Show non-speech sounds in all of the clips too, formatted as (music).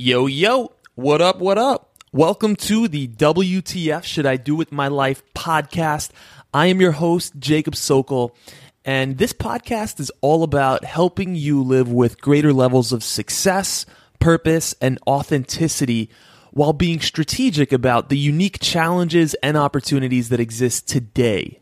Yo, yo, what up, what up? Welcome to the WTF Should I Do With My Life podcast. I am your host, Jacob Sokol, and this podcast is all about helping you live with greater levels of success, purpose, and authenticity while being strategic about the unique challenges and opportunities that exist today.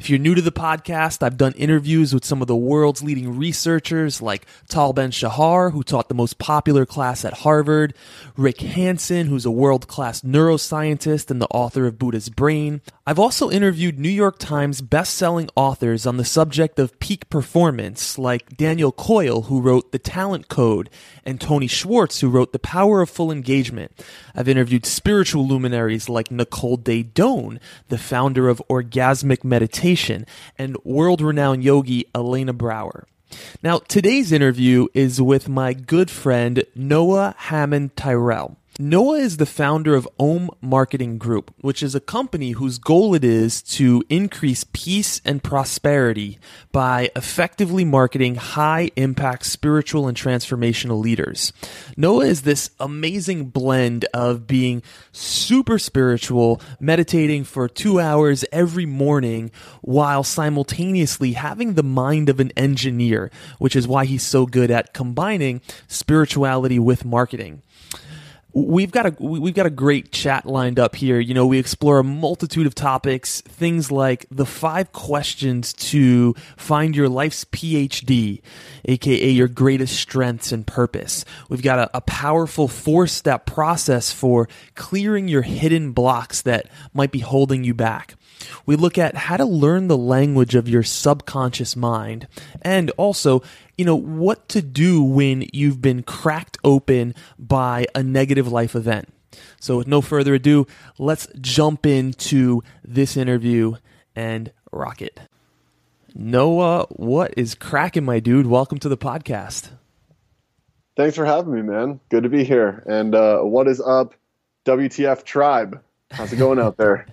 If you're new to the podcast, I've done interviews with some of the world's leading researchers like Tal Ben Shahar, who taught the most popular class at Harvard, Rick Hanson, who's a world class neuroscientist and the author of Buddha's Brain. I've also interviewed New York Times best-selling authors on the subject of peak performance, like Daniel Coyle, who wrote The Talent Code, and Tony Schwartz, who wrote The Power of Full Engagement. I've interviewed spiritual luminaries like Nicole Daedone, the founder of Orgasmic Meditation, and world-renowned yogi Elena Brower. Now, today's interview is with my good friend Noah Hammond Tyrell. Noah is the founder of Om Marketing Group, which is a company whose goal it is to increase peace and prosperity by effectively marketing high impact spiritual and transformational leaders. Noah is this amazing blend of being super spiritual, meditating for two hours every morning, while simultaneously having the mind of an engineer, which is why he's so good at combining spirituality with marketing we've got a we've got a great chat lined up here. You know, we explore a multitude of topics, things like the five questions to find your life's PhD, aka your greatest strengths and purpose. We've got a, a powerful four-step process for clearing your hidden blocks that might be holding you back. We look at how to learn the language of your subconscious mind and also you know, what to do when you've been cracked open by a negative life event. So, with no further ado, let's jump into this interview and rock it. Noah, what is cracking, my dude? Welcome to the podcast. Thanks for having me, man. Good to be here. And uh, what is up, WTF Tribe? How's it going out there?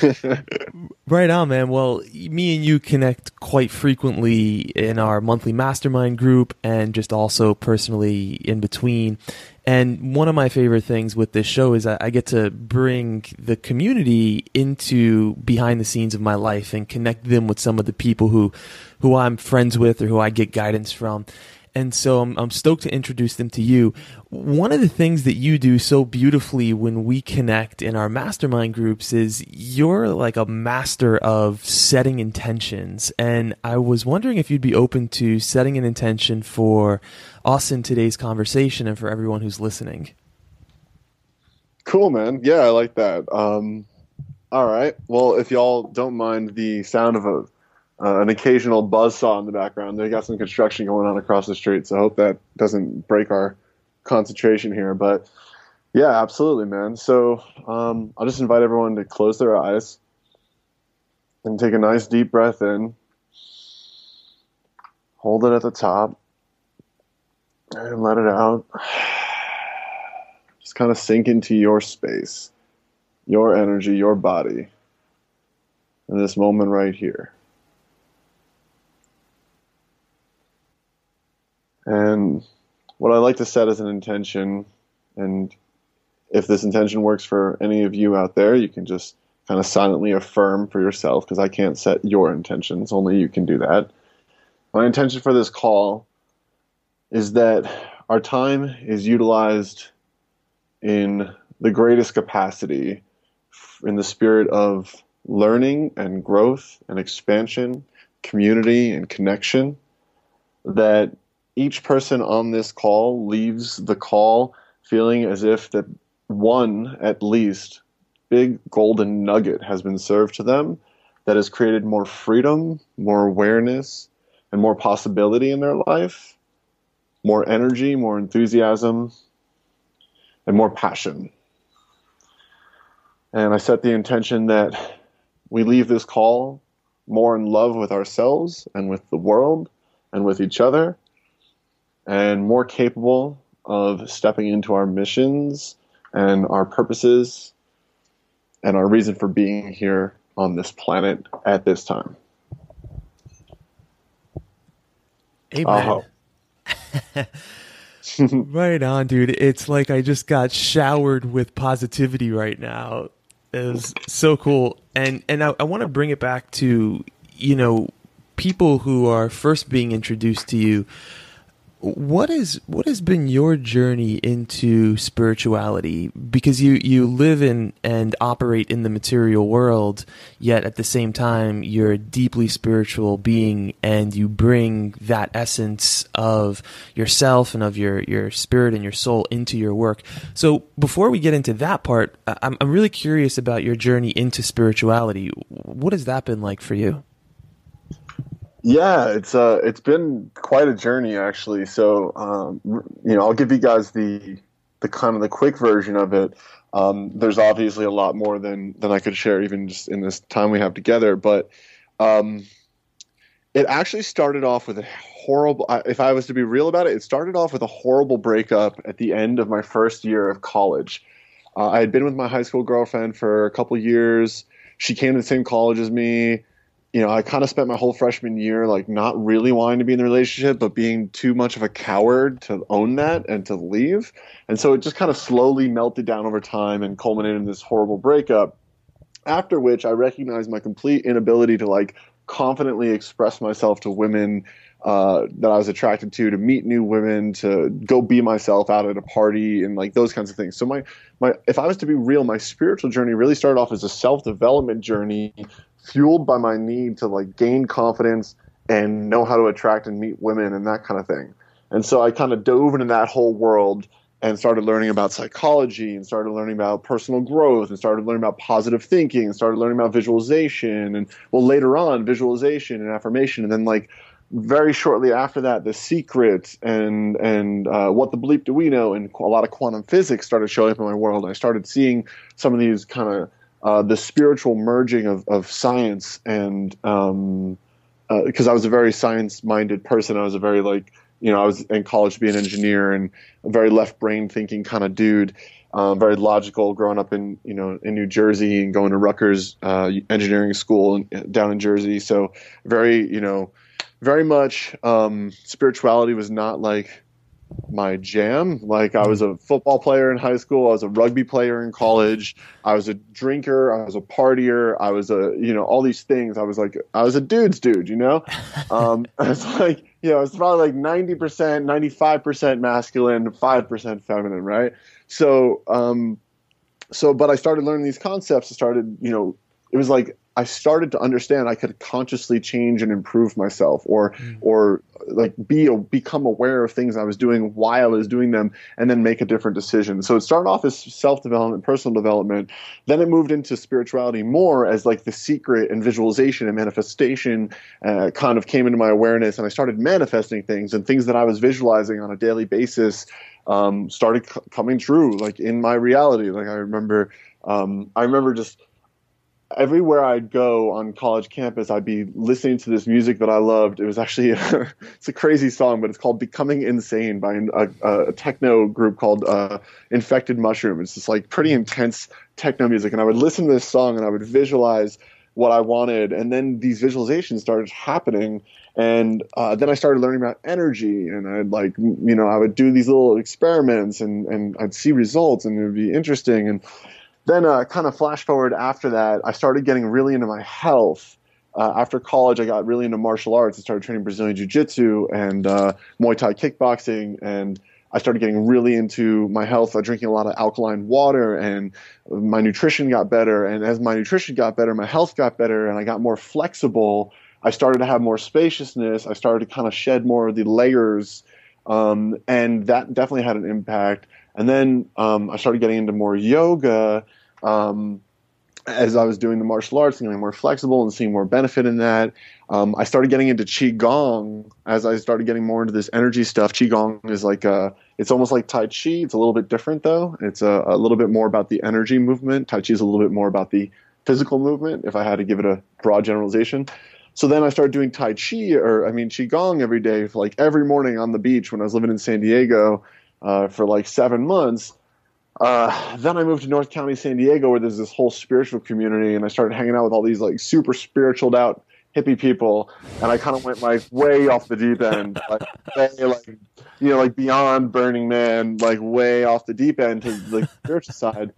(laughs) (laughs) right on, man. Well, me and you connect quite frequently in our monthly mastermind group and just also personally in between. And one of my favorite things with this show is I get to bring the community into behind the scenes of my life and connect them with some of the people who, who I'm friends with or who I get guidance from and so I'm, I'm stoked to introduce them to you. One of the things that you do so beautifully when we connect in our mastermind groups is you're like a master of setting intentions. And I was wondering if you'd be open to setting an intention for us in today's conversation and for everyone who's listening. Cool, man. Yeah, I like that. Um, all right. Well, if y'all don't mind the sound of a uh, an occasional buzz saw in the background. They got some construction going on across the street, so I hope that doesn't break our concentration here. But yeah, absolutely, man. So um, I'll just invite everyone to close their eyes and take a nice deep breath in. Hold it at the top and let it out. Just kind of sink into your space, your energy, your body in this moment right here. And what I like to set as an intention, and if this intention works for any of you out there, you can just kind of silently affirm for yourself because I can't set your intentions, only you can do that. My intention for this call is that our time is utilized in the greatest capacity in the spirit of learning and growth and expansion, community and connection that each person on this call leaves the call feeling as if that one at least big golden nugget has been served to them that has created more freedom, more awareness, and more possibility in their life, more energy, more enthusiasm, and more passion. And I set the intention that we leave this call more in love with ourselves and with the world and with each other and more capable of stepping into our missions and our purposes and our reason for being here on this planet at this time. Amen. Uh-huh. (laughs) right on, dude. It's like I just got showered with positivity right now. It was so cool, and and I, I want to bring it back to you know people who are first being introduced to you what is what has been your journey into spirituality? Because you you live in and operate in the material world yet at the same time you're a deeply spiritual being and you bring that essence of yourself and of your your spirit and your soul into your work. So before we get into that part i'm i'm really curious about your journey into spirituality. What has that been like for you yeah, it's uh, it's been quite a journey actually. So, um, you know, I'll give you guys the the kind of the quick version of it. Um, there's obviously a lot more than than I could share even just in this time we have together, but um, it actually started off with a horrible. If I was to be real about it, it started off with a horrible breakup at the end of my first year of college. Uh, I had been with my high school girlfriend for a couple years. She came to the same college as me you know, I kind of spent my whole freshman year like not really wanting to be in the relationship, but being too much of a coward to own that and to leave. And so it just kind of slowly melted down over time and culminated in this horrible breakup. After which I recognized my complete inability to like confidently express myself to women uh, that I was attracted to, to meet new women, to go be myself out at a party, and like those kinds of things. So my my, if I was to be real, my spiritual journey really started off as a self development journey fueled by my need to like gain confidence and know how to attract and meet women and that kind of thing. And so I kind of dove into that whole world and started learning about psychology and started learning about personal growth and started learning about positive thinking and started learning about visualization and well later on visualization and affirmation and then like very shortly after that the secret and and uh, what the bleep do we know and a lot of quantum physics started showing up in my world i started seeing some of these kind of uh, the spiritual merging of, of science and because um, uh, I was a very science minded person. I was a very like you know I was in college to be an engineer and a very left brain thinking kind of dude. Um, very logical, growing up in you know in New Jersey and going to Rutgers uh, engineering school in, down in Jersey. So very you know very much um, spirituality was not like my jam. Like I was a football player in high school, I was a rugby player in college, I was a drinker, I was a partier, I was a you know all these things. I was like I was a dude's dude, you know. (laughs) Um, (laughs) it's like you know it's probably like ninety percent, ninety five percent masculine, five percent feminine, right? So um, so but I started learning these concepts. I started you know it was like I started to understand I could consciously change and improve myself, or mm. or like be become aware of things I was doing while I was doing them, and then make a different decision. So it started off as self development, personal development. Then it moved into spirituality more as like the secret and visualization and manifestation uh, kind of came into my awareness, and I started manifesting things and things that I was visualizing on a daily basis um, started c- coming true, like in my reality. Like I remember, um, I remember just everywhere I'd go on college campus, I'd be listening to this music that I loved. It was actually a, (laughs) it's a crazy song, but it's called "Becoming Insane" by a, a techno group called uh, Infected Mushroom. It's just like pretty intense techno music, and I would listen to this song and I would visualize what I wanted, and then these visualizations started happening. And uh, then I started learning about energy, and I'd like, you know, I would do these little experiments, and and I'd see results, and it would be interesting. And then uh, kind of flash forward after that, I started getting really into my health. Uh, after college, I got really into martial arts. I started training Brazilian Jiu Jitsu and uh, Muay Thai kickboxing, and I started getting really into my health. I drinking a lot of alkaline water, and my nutrition got better. And as my nutrition got better, my health got better, and I got more flexible. I started to have more spaciousness. I started to kind of shed more of the layers, um, and that definitely had an impact. And then um, I started getting into more yoga um, as I was doing the martial arts and getting more flexible and seeing more benefit in that. Um, I started getting into qigong as I started getting more into this energy stuff. Qigong is like a, it's almost like Tai Chi. It's a little bit different though. It's a, a little bit more about the energy movement. Tai Chi is a little bit more about the physical movement. If I had to give it a broad generalization. So then I started doing Tai Chi or I mean Qigong every day, like every morning on the beach when I was living in San Diego uh, for like seven months. Uh, then I moved to North County, San Diego, where there's this whole spiritual community, and I started hanging out with all these like super spiritual out hippie people, and I kind of went like way off the deep end, like, way, like you know, like beyond Burning Man, like way off the deep end to the spiritual side.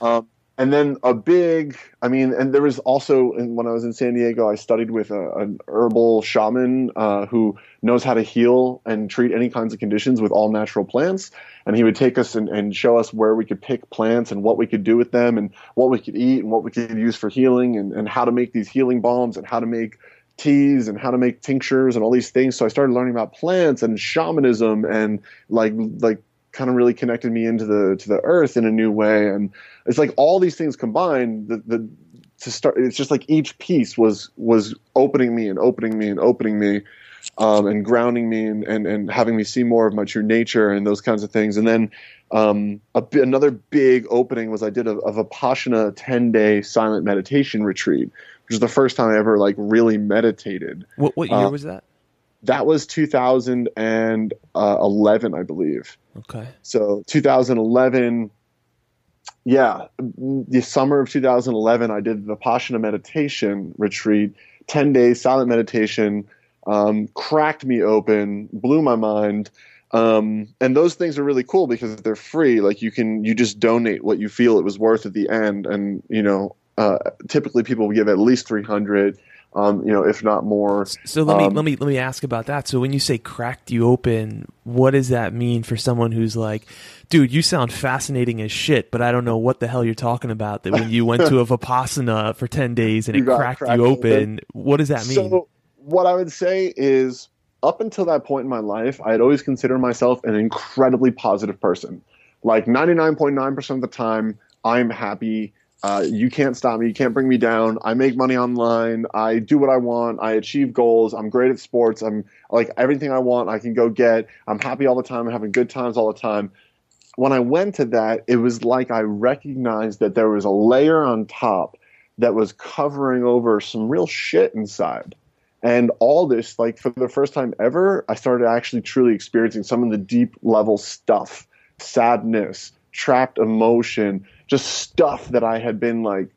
Um, and then a big, I mean, and there was also when I was in San Diego, I studied with a, an herbal shaman uh, who knows how to heal and treat any kinds of conditions with all natural plants. And he would take us and, and show us where we could pick plants and what we could do with them and what we could eat and what we could use for healing and, and how to make these healing balms and how to make teas and how to make tinctures and all these things. So I started learning about plants and shamanism and like like kind of really connected me into the to the earth in a new way. And it's like all these things combined. The the to start, it's just like each piece was was opening me and opening me and opening me. Um, and grounding me and, and, and having me see more of my true nature and those kinds of things. And then um, a, another big opening was I did a, a Vipassana 10 day silent meditation retreat, which was the first time I ever like really meditated. What what year uh, was that? That was 2011, I believe. Okay. So 2011, yeah, the summer of 2011, I did the Vipassana meditation retreat, 10 days silent meditation, um, cracked me open, blew my mind. Um, and those things are really cool because they're free. Like you can, you just donate what you feel it was worth at the end. And, you know, uh, typically people give at least 300 um, you know, if not more. So let me um, let me let me ask about that. So when you say cracked you open, what does that mean for someone who's like, dude, you sound fascinating as shit, but I don't know what the hell you're talking about. That when you went to a (laughs) vipassana for ten days and it cracked, cracked, you open, open, what does that mean? So what I would say is, up until that point in my life, I had always considered myself an incredibly positive person. Like ninety nine point nine percent of the time, I'm happy uh, you can't stop me. You can't bring me down. I make money online. I do what I want. I achieve goals. I'm great at sports. I'm like everything I want, I can go get. I'm happy all the time. I'm having good times all the time. When I went to that, it was like I recognized that there was a layer on top that was covering over some real shit inside. And all this, like for the first time ever, I started actually truly experiencing some of the deep level stuff sadness, trapped emotion, just stuff that I had been like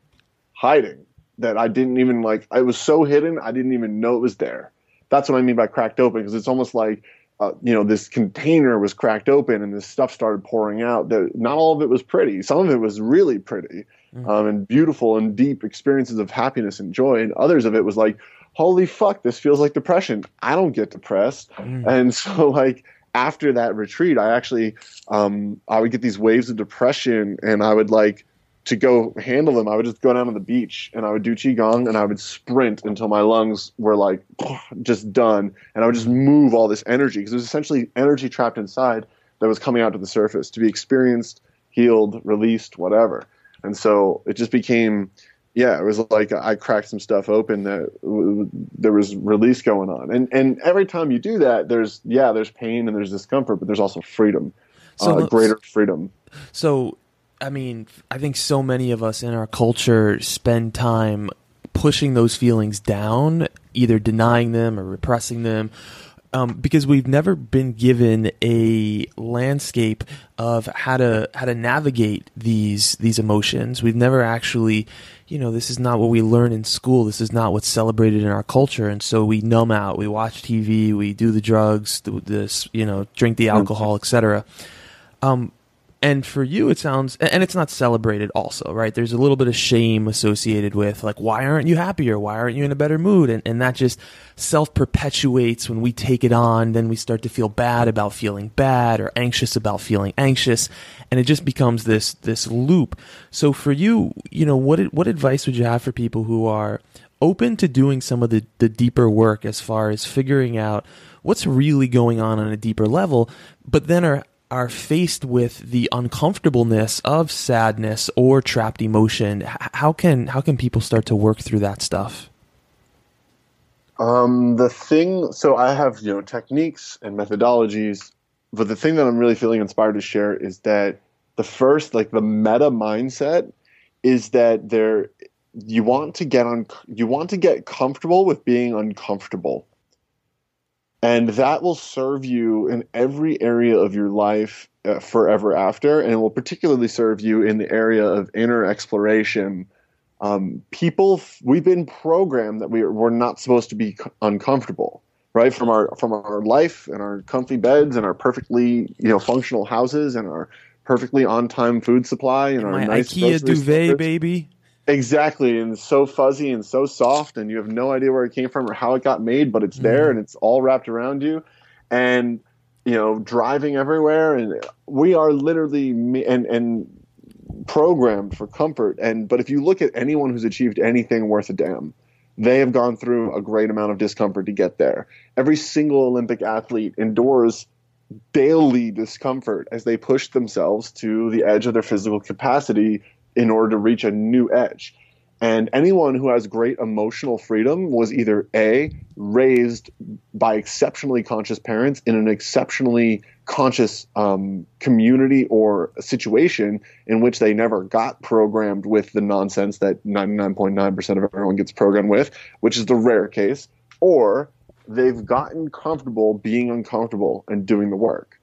hiding that I didn't even like. I was so hidden, I didn't even know it was there. That's what I mean by cracked open because it's almost like uh, you know this container was cracked open and this stuff started pouring out. That not all of it was pretty. Some of it was really pretty mm-hmm. um, and beautiful and deep experiences of happiness and joy, and others of it was like, holy fuck, this feels like depression. I don't get depressed, mm-hmm. and (laughs) so like after that retreat, I actually um, I would get these waves of depression, and I would like to go handle them. I would just go down to the beach and I would do qigong, and I would sprint until my lungs were like (sniffs) just done, and I would just move all this energy because it was essentially energy trapped inside that was coming out to the surface to be experienced, healed, released, whatever. And so it just became yeah, it was like I cracked some stuff open that w- there was release going on, and and every time you do that, there's yeah, there's pain and there's discomfort, but there's also freedom, so, uh, greater freedom. So, I mean, I think so many of us in our culture spend time pushing those feelings down, either denying them or repressing them, um, because we've never been given a landscape of how to how to navigate these these emotions. We've never actually, you know, this is not what we learn in school. This is not what's celebrated in our culture, and so we numb out. We watch TV. We do the drugs. This, you know, drink the alcohol, etc. Um, and for you it sounds and it's not celebrated also right? There's a little bit of shame associated with like why aren't you happier? Why aren't you in a better mood? And, and that just self perpetuates when we take it on then we start to feel bad about feeling bad or anxious about feeling anxious. And it just becomes this this loop. So for you you know what what advice would you have for people who are open to doing some of the, the deeper work as far as figuring out what's really going on on a deeper level but then are are faced with the uncomfortableness of sadness or trapped emotion, how can how can people start to work through that stuff? Um, the thing, so I have you know techniques and methodologies, but the thing that I'm really feeling inspired to share is that the first, like the meta mindset, is that there you want to get on you want to get comfortable with being uncomfortable and that will serve you in every area of your life uh, forever after. And it will particularly serve you in the area of inner exploration. Um, people we've been programmed that we are, we're not supposed to be uncomfortable right? From our from our life and our comfy beds and our perfectly you know functional houses and our perfectly on time food supply and, and our nice IKEA duvet, baby. Exactly, and so fuzzy and so soft, and you have no idea where it came from or how it got made, but it's there mm. and it's all wrapped around you, and you know, driving everywhere, and we are literally and and programmed for comfort. And but if you look at anyone who's achieved anything worth a damn, they have gone through a great amount of discomfort to get there. Every single Olympic athlete endures daily discomfort as they push themselves to the edge of their physical capacity in order to reach a new edge. And anyone who has great emotional freedom was either A, raised by exceptionally conscious parents in an exceptionally conscious um, community or situation in which they never got programmed with the nonsense that 99.9% of everyone gets programmed with, which is the rare case, or they've gotten comfortable being uncomfortable and doing the work.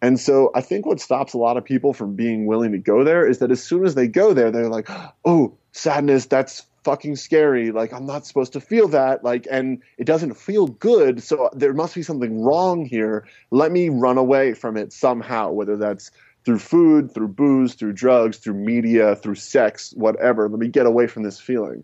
And so I think what stops a lot of people from being willing to go there is that as soon as they go there, they're like, oh, sadness, that's fucking scary. Like, I'm not supposed to feel that. Like, and it doesn't feel good. So there must be something wrong here. Let me run away from it somehow, whether that's through food, through booze, through drugs, through media, through sex, whatever. Let me get away from this feeling.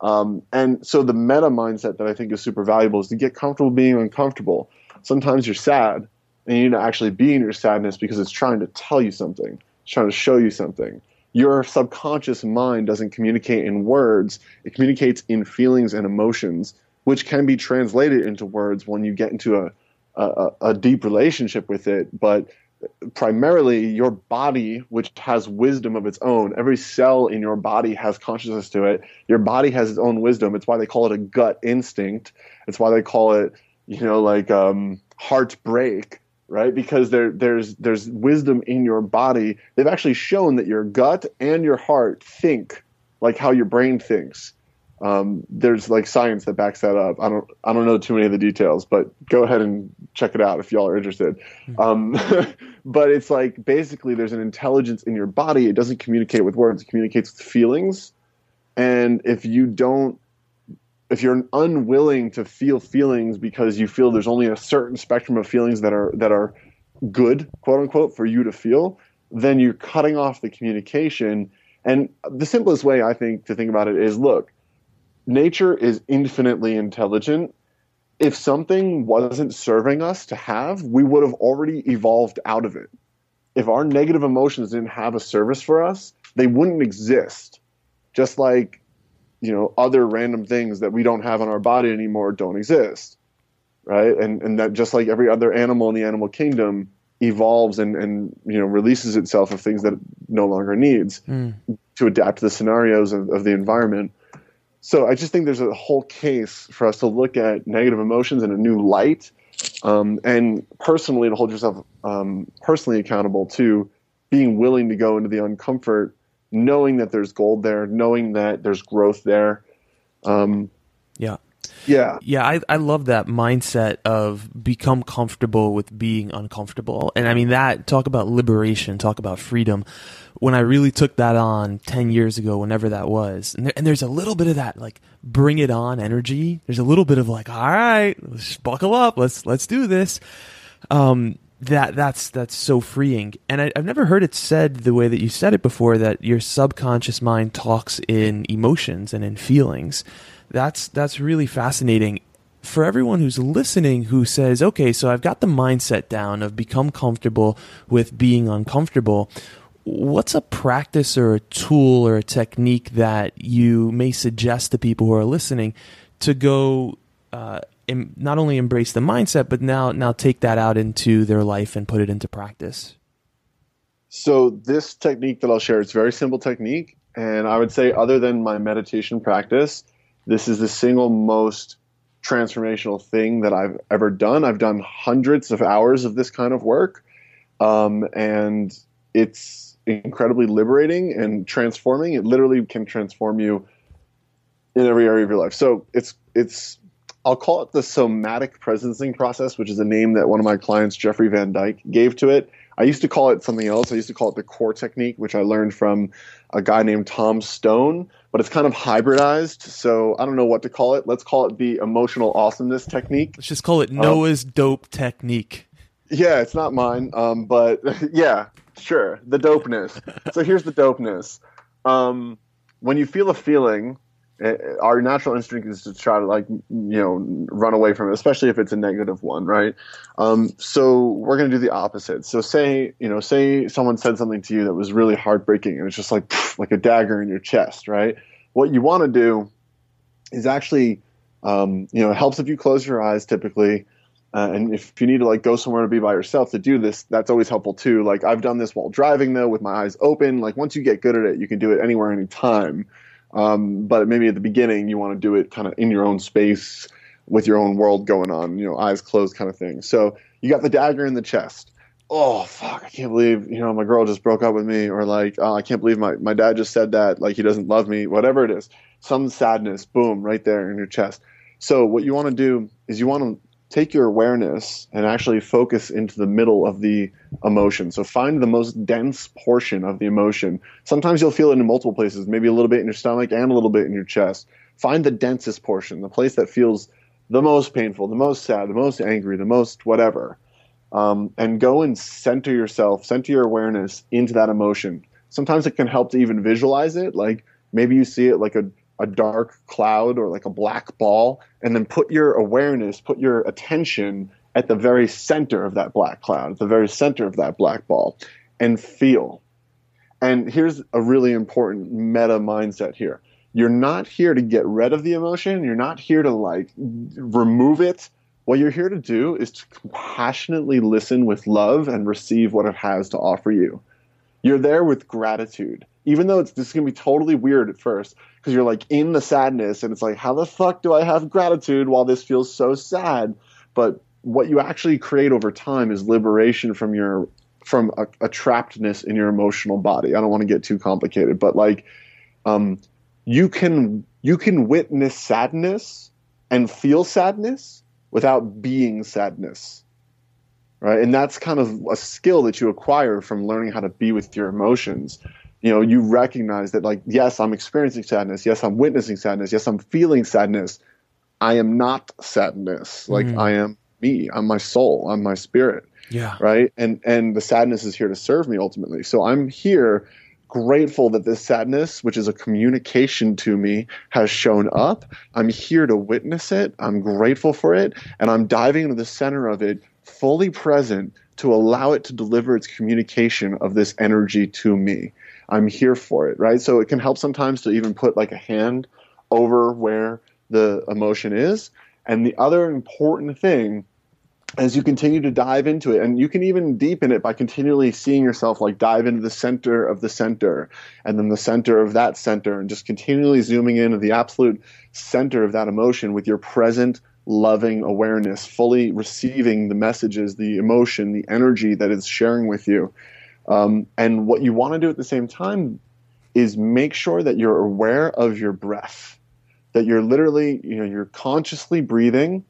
Um, and so the meta mindset that I think is super valuable is to get comfortable being uncomfortable. Sometimes you're sad and you need to actually be in your sadness because it's trying to tell you something, it's trying to show you something. Your subconscious mind doesn't communicate in words, it communicates in feelings and emotions, which can be translated into words when you get into a, a, a deep relationship with it. But primarily your body, which has wisdom of its own. Every cell in your body has consciousness to it. Your body has its own wisdom. It's why they call it a gut instinct. It's why they call it, you know, like um, heartbreak right? Because there, there's there's wisdom in your body. They've actually shown that your gut and your heart think like how your brain thinks. Um, there's like science that backs that up. I don't I don't know too many of the details, but go ahead and check it out if y'all are interested. Mm-hmm. Um, (laughs) but it's like basically there's an intelligence in your body. It doesn't communicate with words. It communicates with feelings. And if you don't if you're unwilling to feel feelings because you feel there's only a certain spectrum of feelings that are that are good, quote unquote, for you to feel, then you're cutting off the communication. And the simplest way I think to think about it is look, nature is infinitely intelligent. If something wasn't serving us to have, we would have already evolved out of it. If our negative emotions didn't have a service for us, they wouldn't exist. Just like you know other random things that we don't have on our body anymore don't exist right and and that just like every other animal in the animal kingdom evolves and and you know releases itself of things that it no longer needs mm. to adapt to the scenarios of, of the environment so i just think there's a whole case for us to look at negative emotions in a new light um, and personally to hold yourself um, personally accountable to being willing to go into the uncomfort knowing that there's gold there, knowing that there's growth there. Um, yeah. Yeah. Yeah, I, I love that mindset of become comfortable with being uncomfortable. And I mean, that, talk about liberation, talk about freedom. When I really took that on 10 years ago, whenever that was, and, there, and there's a little bit of that, like, bring it on energy. There's a little bit of like, all right, let's buckle up. Let's, let's do this. Um, that that's that's so freeing. And I, have never heard it said the way that you said it before that your subconscious mind talks in emotions and in feelings. That's that's really fascinating. For everyone who's listening who says okay so i've got the mindset down of become comfortable with being uncomfortable what's a practice or a tool or a technique that you may suggest to people who are listening to go uh, Im- not only embrace the mindset, but now now take that out into their life and put it into practice? So this technique that I'll share, it's a very simple technique, and I would say, other than my meditation practice, this is the single most transformational thing that I've ever done. I've done hundreds of hours of this kind of work, um, and it's incredibly liberating and transforming. It literally can transform you in every area of your life. So it's it's I'll call it the somatic presencing process, which is a name that one of my clients, Jeffrey Van Dyk, gave to it. I used to call it something else. I used to call it the core technique, which I learned from a guy named Tom Stone, but it's kind of hybridized. So I don't know what to call it. Let's call it the emotional awesomeness technique. Let's just call it Noah's um, dope technique. Yeah, it's not mine. Um, but (laughs) yeah, sure. The dopeness. (laughs) so here's the dopeness. Um, when you feel a feeling, our natural instinct is to try to like you know run away from it, especially if it's a negative one, right? Um, so we're gonna do the opposite. So say you know say someone said something to you that was really heartbreaking, and it's just like like a dagger in your chest, right? What you want to do is actually um, you know it helps if you close your eyes typically uh, and if you need to like go somewhere to be by yourself to do this, that's always helpful too. Like I've done this while driving though, with my eyes open. Like once you get good at it, you can do it anywhere, anytime. Um, but maybe at the beginning, you want to do it kind of in your own space with your own world going on, you know, eyes closed kind of thing. So you got the dagger in the chest. Oh fuck! I can't believe you know my girl just broke up with me, or like oh, I can't believe my my dad just said that like he doesn't love me. Whatever it is, some sadness, boom, right there in your chest. So what you want to do is you want to take your awareness and actually focus into the middle of the emotion. So find the most dense portion of the emotion. Sometimes you'll feel it in multiple places, maybe a little bit in your stomach and a little bit in your chest. Find the densest portion, the place that feels the most painful, the most sad, the most angry, the most whatever. Um, and go and center yourself, center your awareness into that emotion. Sometimes it can help to even visualize it. Like maybe you see it like a a dark cloud or like a black ball, and then put your awareness, put your attention at the very center of that black cloud, at the very center of that black ball, and feel. And here's a really important meta mindset here. You're not here to get rid of the emotion. You're not here to like remove it. What you're here to do is to compassionately listen with love and receive what it has to offer you. You're there with gratitude even though it's this is gonna be totally weird at first because you're like in the sadness and it's like how the fuck do I have gratitude while this feels so sad? But what you actually create over time is liberation from your from a, a trappedness in your emotional body. I don't want to get too complicated, but like um, you can you can witness sadness and feel sadness without being sadness right and that's kind of a skill that you acquire from learning how to be with your emotions you know you recognize that like yes i'm experiencing sadness. Yes i'm witnessing sadness. Yes i'm feeling sadness. I am not sadness. Like mm. i am me. I'm my soul. I'm my spirit. Yeah. Right? And and the sadness is here to serve me ultimately. So i'm here grateful that this sadness which is a communication to me has shown up. I'm here to witness it. I'm grateful for it. And i'm diving into the center of it fully present to allow it to deliver its communication of this energy to me I'm here for it, right? So it can help sometimes to even put like a hand over where the emotion is. And the other important thing as you continue to dive into it, and you can even deepen it by continually seeing yourself like dive into the center of the center, and then the center of that center, and just continually zooming into the absolute center of that emotion with your present loving awareness, fully receiving the messages, the emotion, the energy that it's sharing with you. Um, and what you want to do at the same time is make sure that you're aware of your breath, that you're literally, you know, you're consciously breathing.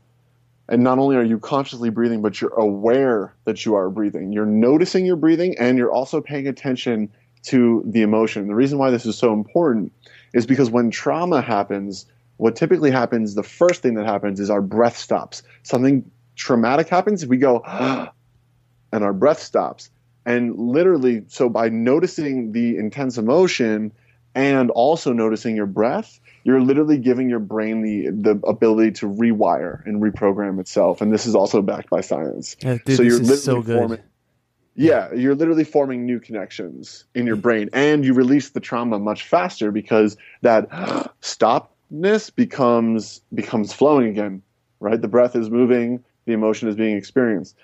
And not only are you consciously breathing, but you're aware that you are breathing. You're noticing your breathing and you're also paying attention to the emotion. The reason why this is so important is because when trauma happens, what typically happens, the first thing that happens is our breath stops. Something traumatic happens, we go, (gasps) and our breath stops. And literally, so by noticing the intense emotion and also noticing your breath, you're literally giving your brain the the ability to rewire and reprogram itself. And this is also backed by science. Yeah, dude, so you're literally so forming. Yeah, you're literally forming new connections in your brain, and you release the trauma much faster because that (gasps) stopness becomes becomes flowing again. Right, the breath is moving, the emotion is being experienced.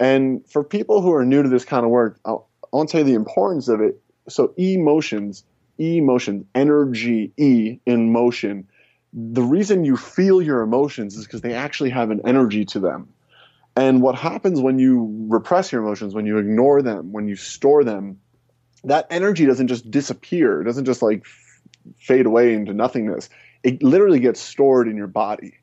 And for people who are new to this kind of work, I want to tell you the importance of it. So emotions, emotion, energy, E in motion. The reason you feel your emotions is because they actually have an energy to them. And what happens when you repress your emotions, when you ignore them, when you store them, that energy doesn't just disappear. It doesn't just like fade away into nothingness. It literally gets stored in your body.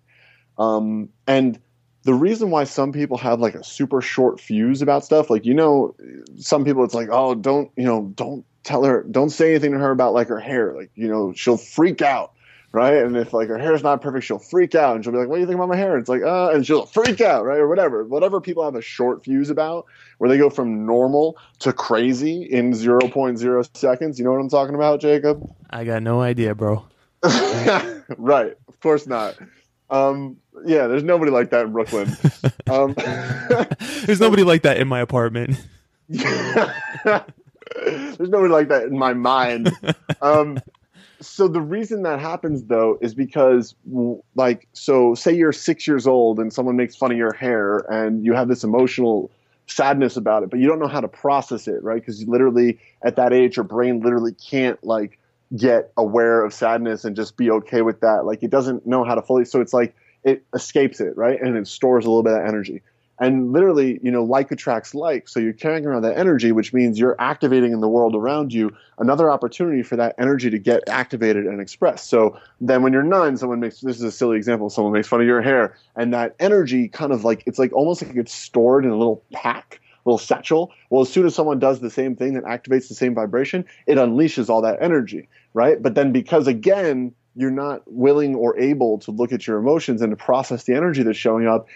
Um, and the reason why some people have like a super short fuse about stuff, like you know, some people it's like, oh, don't you know, don't tell her, don't say anything to her about like her hair, like you know, she'll freak out, right? And if like her hair's not perfect, she'll freak out, and she'll be like, what do you think about my hair? And it's like, uh, and she'll freak out, right, or whatever, whatever people have a short fuse about, where they go from normal to crazy in 0.0 seconds. You know what I'm talking about, Jacob? I got no idea, bro. (laughs) right, of course not. Um, yeah, there's nobody like that in Brooklyn. (laughs) um, (laughs) there's nobody like that in my apartment. (laughs) there's nobody like that in my mind. Um, so the reason that happens though is because like so say you're six years old and someone makes fun of your hair and you have this emotional sadness about it but you don't know how to process it right because you literally at that age your brain literally can't like get aware of sadness and just be okay with that like it doesn't know how to fully so it's like it escapes it, right? And it stores a little bit of energy. And literally, you know, like attracts like. So you're carrying around that energy, which means you're activating in the world around you another opportunity for that energy to get activated and expressed. So then when you're nine, someone makes this is a silly example, someone makes fun of your hair, and that energy kind of like it's like almost like it's stored in a little pack little satchel. Well, as soon as someone does the same thing that activates the same vibration, it unleashes all that energy, right? But then because again, you're not willing or able to look at your emotions and to process the energy that's showing up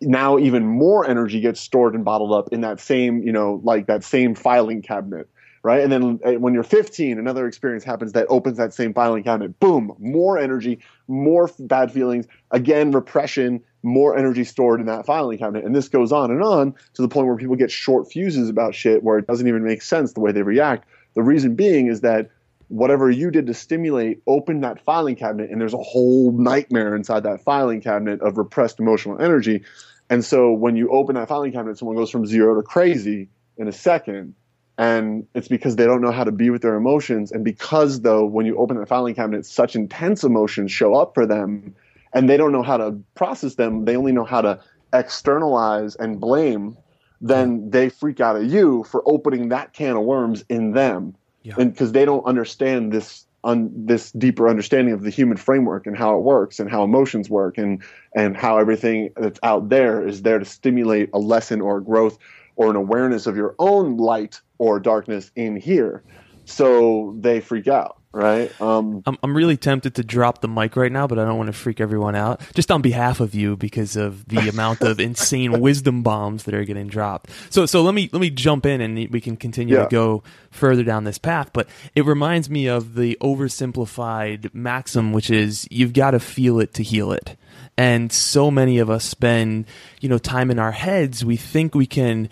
now even more energy gets stored and bottled up in that same you know like that same filing cabinet right and then uh, when you're 15 another experience happens that opens that same filing cabinet boom more energy more bad feelings again repression more energy stored in that filing cabinet. And this goes on and on to the point where people get short fuses about shit where it doesn't even make sense the way they react. The reason being is that whatever you did to stimulate opened that filing cabinet and there's a whole nightmare inside that filing cabinet of repressed emotional energy. And so when you open that filing cabinet someone goes from zero to crazy in a second. And it's because they don't know how to be with their emotions. And because though when you open that filing cabinet such intense emotions show up for them and they don't know how to process them they only know how to externalize and blame then they freak out at you for opening that can of worms in them. Yeah. and because they don't understand this on this deeper understanding of the human framework and how it works and how emotions work and and how everything that's out there is there to stimulate a lesson or a growth or an awareness of your own light or darkness in here. So they freak out right? Um, I'm I'm really tempted to drop the mic right now, but I don't want to freak everyone out. Just on behalf of you, because of the amount of (laughs) insane wisdom bombs that are getting dropped. So so let me let me jump in and we can continue yeah. to go further down this path. But it reminds me of the oversimplified maxim, which is you've got to feel it to heal it. And so many of us spend you know time in our heads. We think we can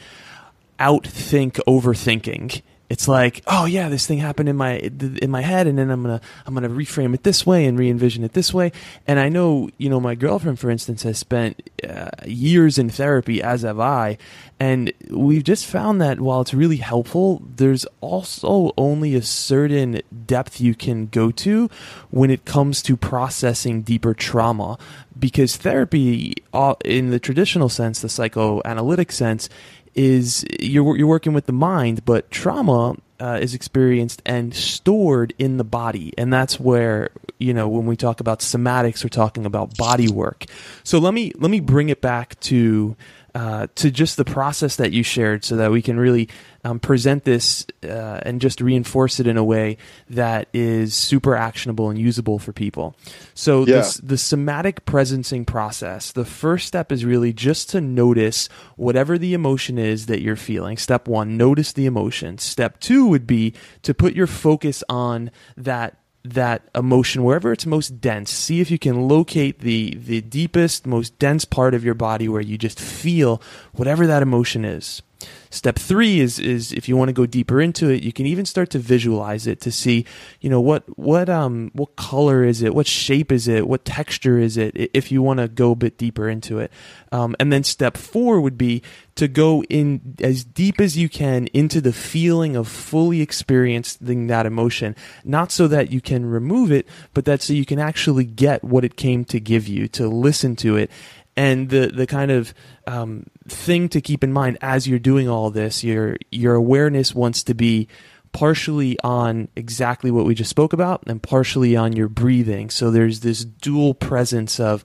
outthink overthinking it's like, oh yeah, this thing happened in my in my head, and then I'm gonna I'm gonna reframe it this way and re-envision it this way. And I know, you know, my girlfriend, for instance, has spent uh, years in therapy, as have I, and we've just found that while it's really helpful, there's also only a certain depth you can go to when it comes to processing deeper trauma, because therapy, uh, in the traditional sense, the psychoanalytic sense, is you're you're working with the mind, but trauma uh, is experienced and stored in the body, and that's where you know when we talk about somatics, we're talking about body work. So let me let me bring it back to uh, to just the process that you shared, so that we can really um, present this uh, and just reinforce it in a way that is super actionable and usable for people. So yeah. this, the somatic presencing process, the first step is really just to notice whatever the emotion is that you're feeling. Step one, notice the emotion. Step two would be to put your focus on that that emotion wherever it's most dense. See if you can locate the the deepest, most dense part of your body where you just feel whatever that emotion is. Step three is is if you want to go deeper into it, you can even start to visualize it to see, you know, what what um what color is it, what shape is it, what texture is it, if you want to go a bit deeper into it. Um, and then step four would be to go in as deep as you can into the feeling of fully experiencing that emotion, not so that you can remove it, but that so you can actually get what it came to give you, to listen to it. And the the kind of um, thing to keep in mind as you're doing all this, your your awareness wants to be partially on exactly what we just spoke about and partially on your breathing. So there's this dual presence of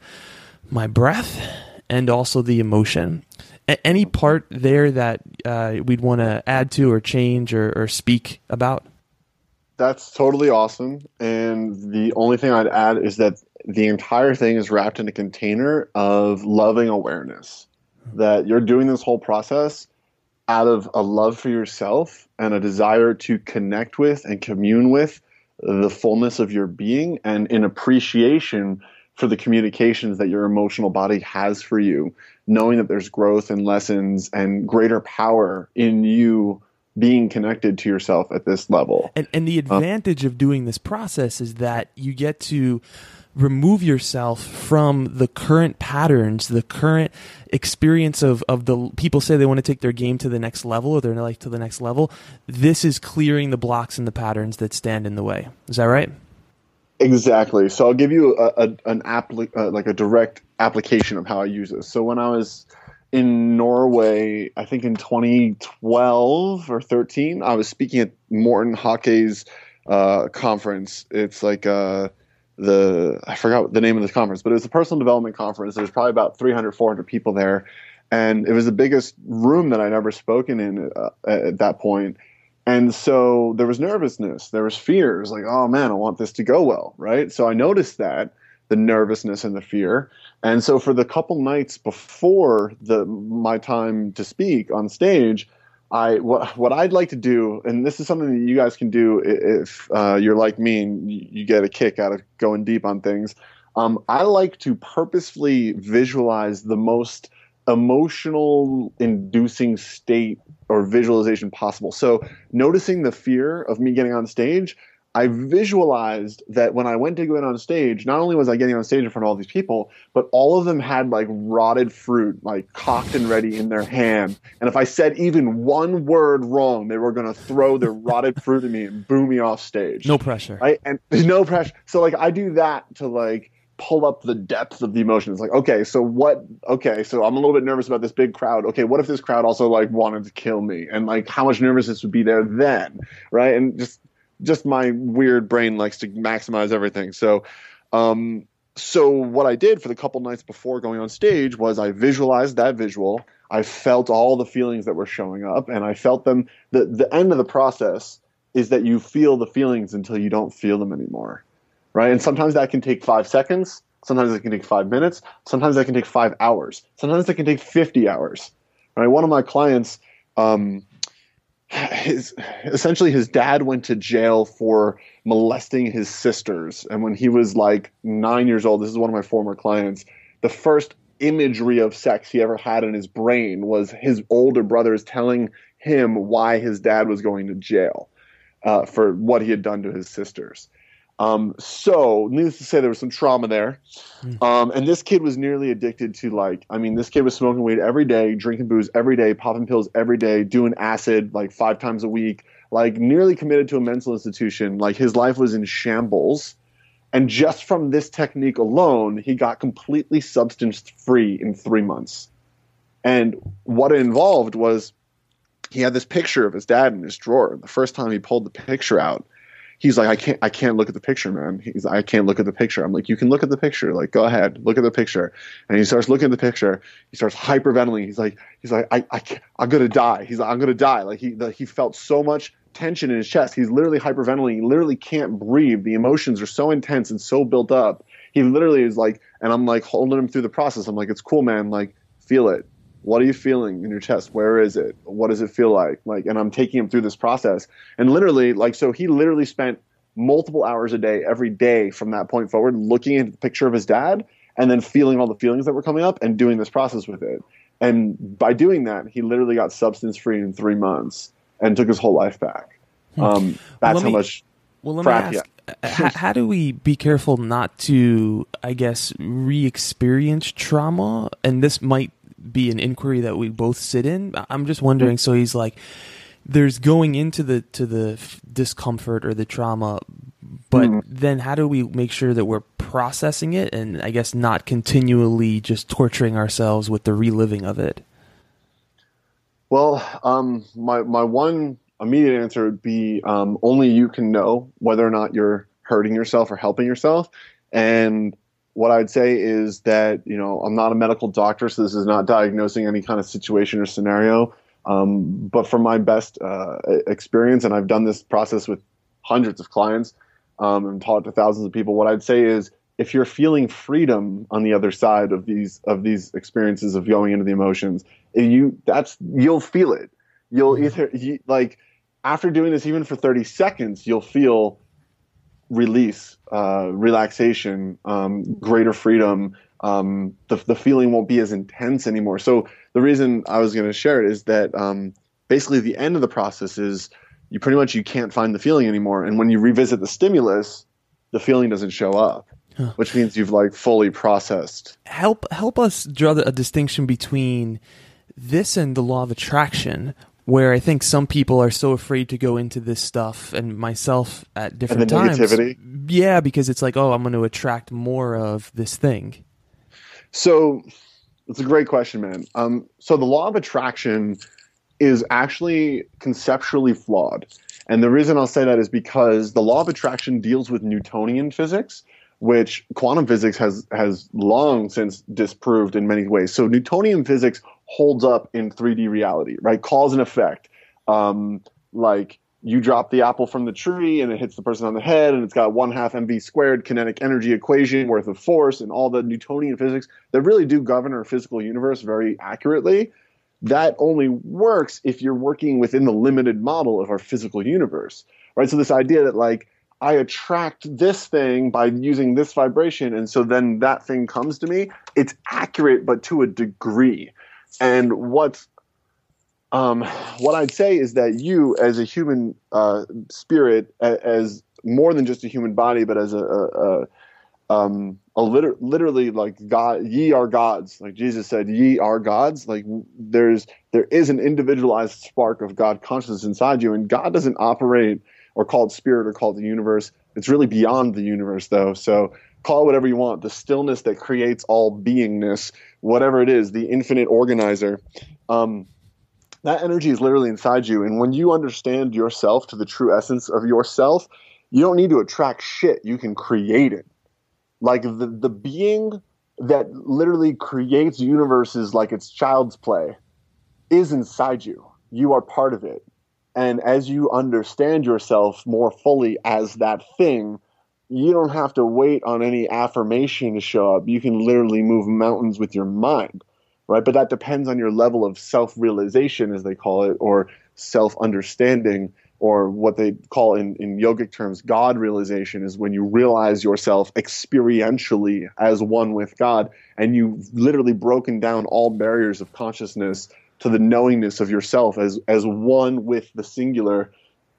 my breath and also the emotion. A- any part there that uh, we'd want to add to or change or, or speak about? That's totally awesome. And the only thing I'd add is that the entire thing is wrapped in a container of loving awareness. That you're doing this whole process out of a love for yourself and a desire to connect with and commune with the fullness of your being and in appreciation for the communications that your emotional body has for you, knowing that there's growth and lessons and greater power in you being connected to yourself at this level. And and the uh, advantage of doing this process is that you get to remove yourself from the current patterns, the current experience of, of the people say they want to take their game to the next level or their life to the next level. This is clearing the blocks and the patterns that stand in the way. Is that right? Exactly. So I'll give you a, a an app uh, like a direct application of how I use this. So when I was in Norway, I think in 2012 or 13, I was speaking at Morten Hake's uh, conference. It's like uh, the I forgot the name of this conference, but it was a personal development conference. There was probably about 300, 400 people there, and it was the biggest room that I'd ever spoken in uh, at that point. And so there was nervousness, there was fears, like, oh man, I want this to go well, right? So I noticed that the nervousness and the fear. And so for the couple nights before the my time to speak on stage, I what what I'd like to do, and this is something that you guys can do if uh, you're like me and you get a kick out of going deep on things. Um, I like to purposefully visualize the most emotional inducing state or visualization possible. So noticing the fear of me getting on stage, I visualized that when I went to go in on stage, not only was I getting on stage in front of all these people, but all of them had like rotted fruit, like cocked and ready in their hand. And if I said even one word wrong, they were going to throw their (laughs) rotted fruit at me and boo me off stage. No pressure. Right? And there's (laughs) no pressure. So like I do that to like pull up the depth of the emotions. Like, okay, so what? Okay, so I'm a little bit nervous about this big crowd. Okay, what if this crowd also like wanted to kill me? And like, how much nervousness would be there then, right? And just just my weird brain likes to maximize everything. So, um, so what I did for the couple nights before going on stage was I visualized that visual. I felt all the feelings that were showing up, and I felt them. the The end of the process is that you feel the feelings until you don't feel them anymore, right? And sometimes that can take five seconds. Sometimes it can take five minutes. Sometimes that can take five hours. Sometimes it can take fifty hours. Right? One of my clients. Um, his essentially his dad went to jail for molesting his sisters. And when he was like 9 years old this is one of my former clients the first imagery of sex he ever had in his brain was his older brothers telling him why his dad was going to jail uh, for what he had done to his sisters um, so, needless to say, there was some trauma there. Hmm. Um, and this kid was nearly addicted to, like, I mean, this kid was smoking weed every day, drinking booze every day, popping pills every day, doing acid like five times a week, like, nearly committed to a mental institution. Like, his life was in shambles. And just from this technique alone, he got completely substance free in three months. And what it involved was he had this picture of his dad in his drawer. The first time he pulled the picture out, he's like, I can't, I can't look at the picture, man. He's, I can't look at the picture. I'm like, you can look at the picture. Like, go ahead, look at the picture. And he starts looking at the picture. He starts hyperventilating. He's like, he's like, I, I, I'm gonna die. He's like, I'm gonna die. Like he, the, he felt so much tension in his chest. He's literally hyperventilating. He literally can't breathe. The emotions are so intense and so built up. He literally is like, and I'm like holding him through the process. I'm like, it's cool, man. Like, feel it what are you feeling in your chest? Where is it? What does it feel like? Like and i'm taking him through this process. And literally like so he literally spent multiple hours a day every day from that point forward looking at the picture of his dad and then feeling all the feelings that were coming up and doing this process with it. And by doing that he literally got substance free in three months and took his whole life back. Hmm. um, that's well, how much well let me ask how, how do we be careful not to i guess re-experience trauma? And this might be an inquiry that we both sit in. I'm just wondering. So he's like, there's going into the to the discomfort or the trauma, but mm. then how do we make sure that we're processing it and I guess not continually just torturing ourselves with the reliving of it? Well, um, my my one immediate answer would be um, only you can know whether or not you're hurting yourself or helping yourself, and what I'd say is that you know I'm not a medical doctor, so this is not diagnosing any kind of situation or scenario. Um, but from my best uh, experience, and I've done this process with hundreds of clients um, and taught to thousands of people, what I'd say is if you're feeling freedom on the other side of these of these experiences of going into the emotions, you that's you'll feel it. You'll mm-hmm. either you, like after doing this even for 30 seconds, you'll feel release, uh, relaxation, um, greater freedom. Um, the, the feeling won't be as intense anymore. So the reason I was going to share it is that um, basically the end of the process is you pretty much you can't find the feeling anymore. And when you revisit the stimulus, the feeling doesn't show up. Huh. Which means you've like fully processed. Help help us draw a distinction between this and the law of attraction, where I think some people are so afraid to go into this stuff, and myself at different and times. Negativity. Yeah, because it's like, oh, I'm going to attract more of this thing. So, it's a great question, man. Um, so the law of attraction is actually conceptually flawed, and the reason I'll say that is because the law of attraction deals with Newtonian physics, which quantum physics has has long since disproved in many ways. So Newtonian physics holds up in 3D reality, right? Cause and effect. Um, like you drop the apple from the tree and it hits the person on the head and it's got one half mv squared kinetic energy equation worth of force and all the Newtonian physics that really do govern our physical universe very accurately. That only works if you're working within the limited model of our physical universe, right? So this idea that like I attract this thing by using this vibration, and so then that thing comes to me. It's accurate, but to a degree. And what's um, what I'd say is that you, as a human uh, spirit, as more than just a human body, but as a, a, a um, a liter- literally like God, ye are gods. Like Jesus said, ye are gods. Like there's there is an individualized spark of God consciousness inside you, and God doesn't operate or call it spirit or call it the universe. It's really beyond the universe, though. So call it whatever you want. The stillness that creates all beingness, whatever it is, the infinite organizer. Um, that energy is literally inside you. And when you understand yourself to the true essence of yourself, you don't need to attract shit. You can create it. Like the, the being that literally creates universes like it's child's play is inside you. You are part of it. And as you understand yourself more fully as that thing, you don't have to wait on any affirmation to show up. You can literally move mountains with your mind, right? But that depends on your level of self realization, as they call it, or self understanding, or what they call in, in yogic terms God realization is when you realize yourself experientially as one with God and you've literally broken down all barriers of consciousness to the knowingness of yourself as, as one with the singular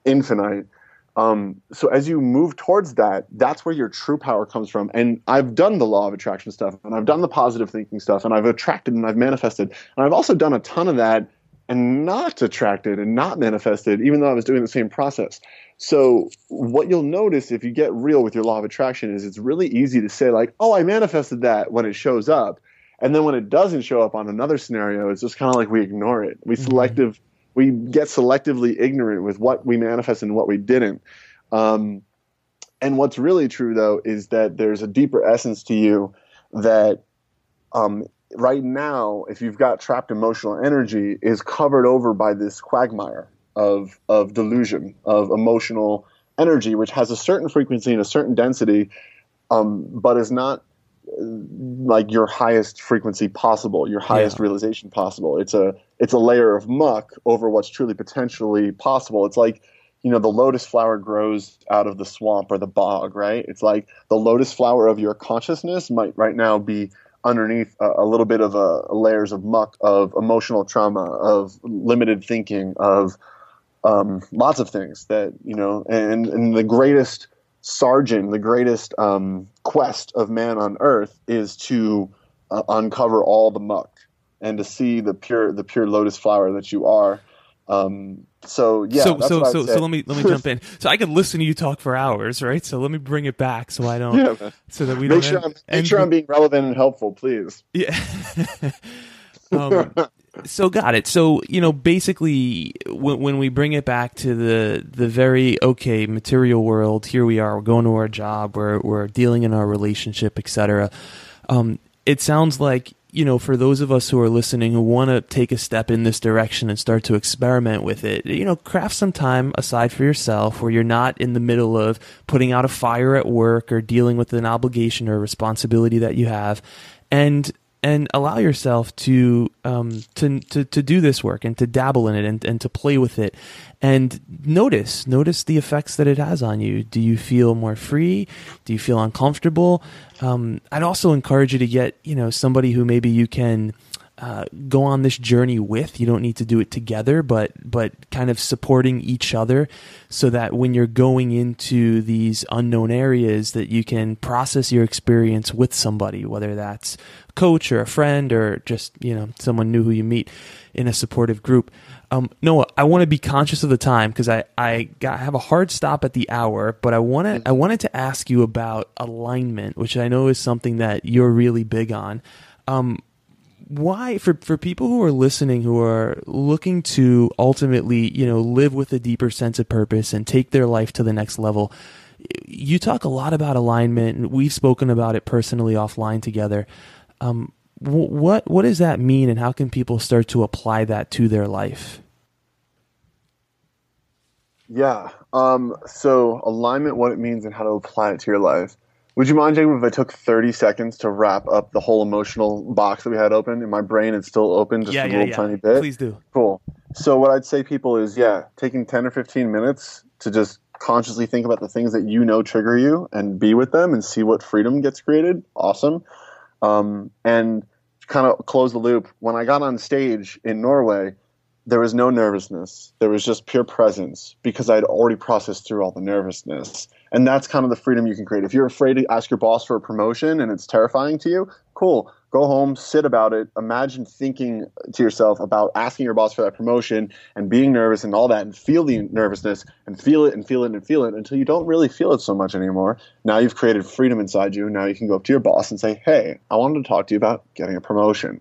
infinite um, so as you move towards that, that's where your true power comes from. And I've done the law of attraction stuff, and I've done the positive thinking stuff, and I've attracted and I've manifested, and I've also done a ton of that and not attracted and not manifested, even though I was doing the same process. So what you'll notice if you get real with your law of attraction is it's really easy to say like, "Oh, I manifested that" when it shows up, and then when it doesn't show up on another scenario, it's just kind of like we ignore it. We mm-hmm. selective we get selectively ignorant with what we manifest and what we didn't. Um, and what's really true, though, is that there's a deeper essence to you that um, right now, if you've got trapped emotional energy, is covered over by this quagmire of of delusion of emotional energy, which has a certain frequency and a certain density, um, but is not like your highest frequency possible, your highest yeah. realization possible. It's a it's a layer of muck over what's truly potentially possible. It's like you know the lotus flower grows out of the swamp or the bog, right? It's like the lotus flower of your consciousness might right now be underneath a, a little bit of a, layers of muck of emotional trauma, of limited thinking, of um, lots of things that you know, and and the greatest Sargent, the greatest um, quest of man on earth is to uh, uncover all the muck and to see the pure the pure lotus flower that you are. Um, so yeah. So so so, so let me let me jump in. So I could listen to you talk for hours, right? So let me bring it back so I don't (laughs) yeah, so that we make don't sure end, I'm, make sure I'm being relevant and helpful, please. Yeah. (laughs) um, (laughs) So got it. So you know, basically, when, when we bring it back to the the very okay material world, here we are. We're going to our job. We're we're dealing in our relationship, etc. Um, it sounds like you know, for those of us who are listening who want to take a step in this direction and start to experiment with it, you know, craft some time aside for yourself where you're not in the middle of putting out a fire at work or dealing with an obligation or responsibility that you have. And and allow yourself to um, to, to to do this work and to dabble in it and, and to play with it. And notice notice the effects that it has on you. Do you feel more free? Do you feel uncomfortable? Um, i'd also encourage you to get you know somebody who maybe you can uh, go on this journey with. You don't need to do it together, but but kind of supporting each other, so that when you're going into these unknown areas, that you can process your experience with somebody, whether that's a coach or a friend or just you know someone new who you meet in a supportive group. Um, Noah, I want to be conscious of the time because I I got, have a hard stop at the hour, but I want I wanted to ask you about alignment, which I know is something that you're really big on. Um, why for for people who are listening who are looking to ultimately you know live with a deeper sense of purpose and take their life to the next level you talk a lot about alignment and we've spoken about it personally offline together. Um, what what does that mean and how can people start to apply that to their life? Yeah um, so alignment what it means and how to apply it to your life would you mind, Jacob, if I took 30 seconds to wrap up the whole emotional box that we had open? In my brain, it's still open just yeah, a yeah, little yeah. tiny bit. Please do. Cool. So, what I'd say, people, is yeah, taking 10 or 15 minutes to just consciously think about the things that you know trigger you and be with them and see what freedom gets created. Awesome. Um, and kind of close the loop. When I got on stage in Norway, there was no nervousness. There was just pure presence because I'd already processed through all the nervousness. And that's kind of the freedom you can create. If you're afraid to ask your boss for a promotion and it's terrifying to you, cool. Go home, sit about it. Imagine thinking to yourself about asking your boss for that promotion and being nervous and all that and feel the nervousness and feel it and feel it and feel it until you don't really feel it so much anymore. Now you've created freedom inside you. Now you can go up to your boss and say, hey, I wanted to talk to you about getting a promotion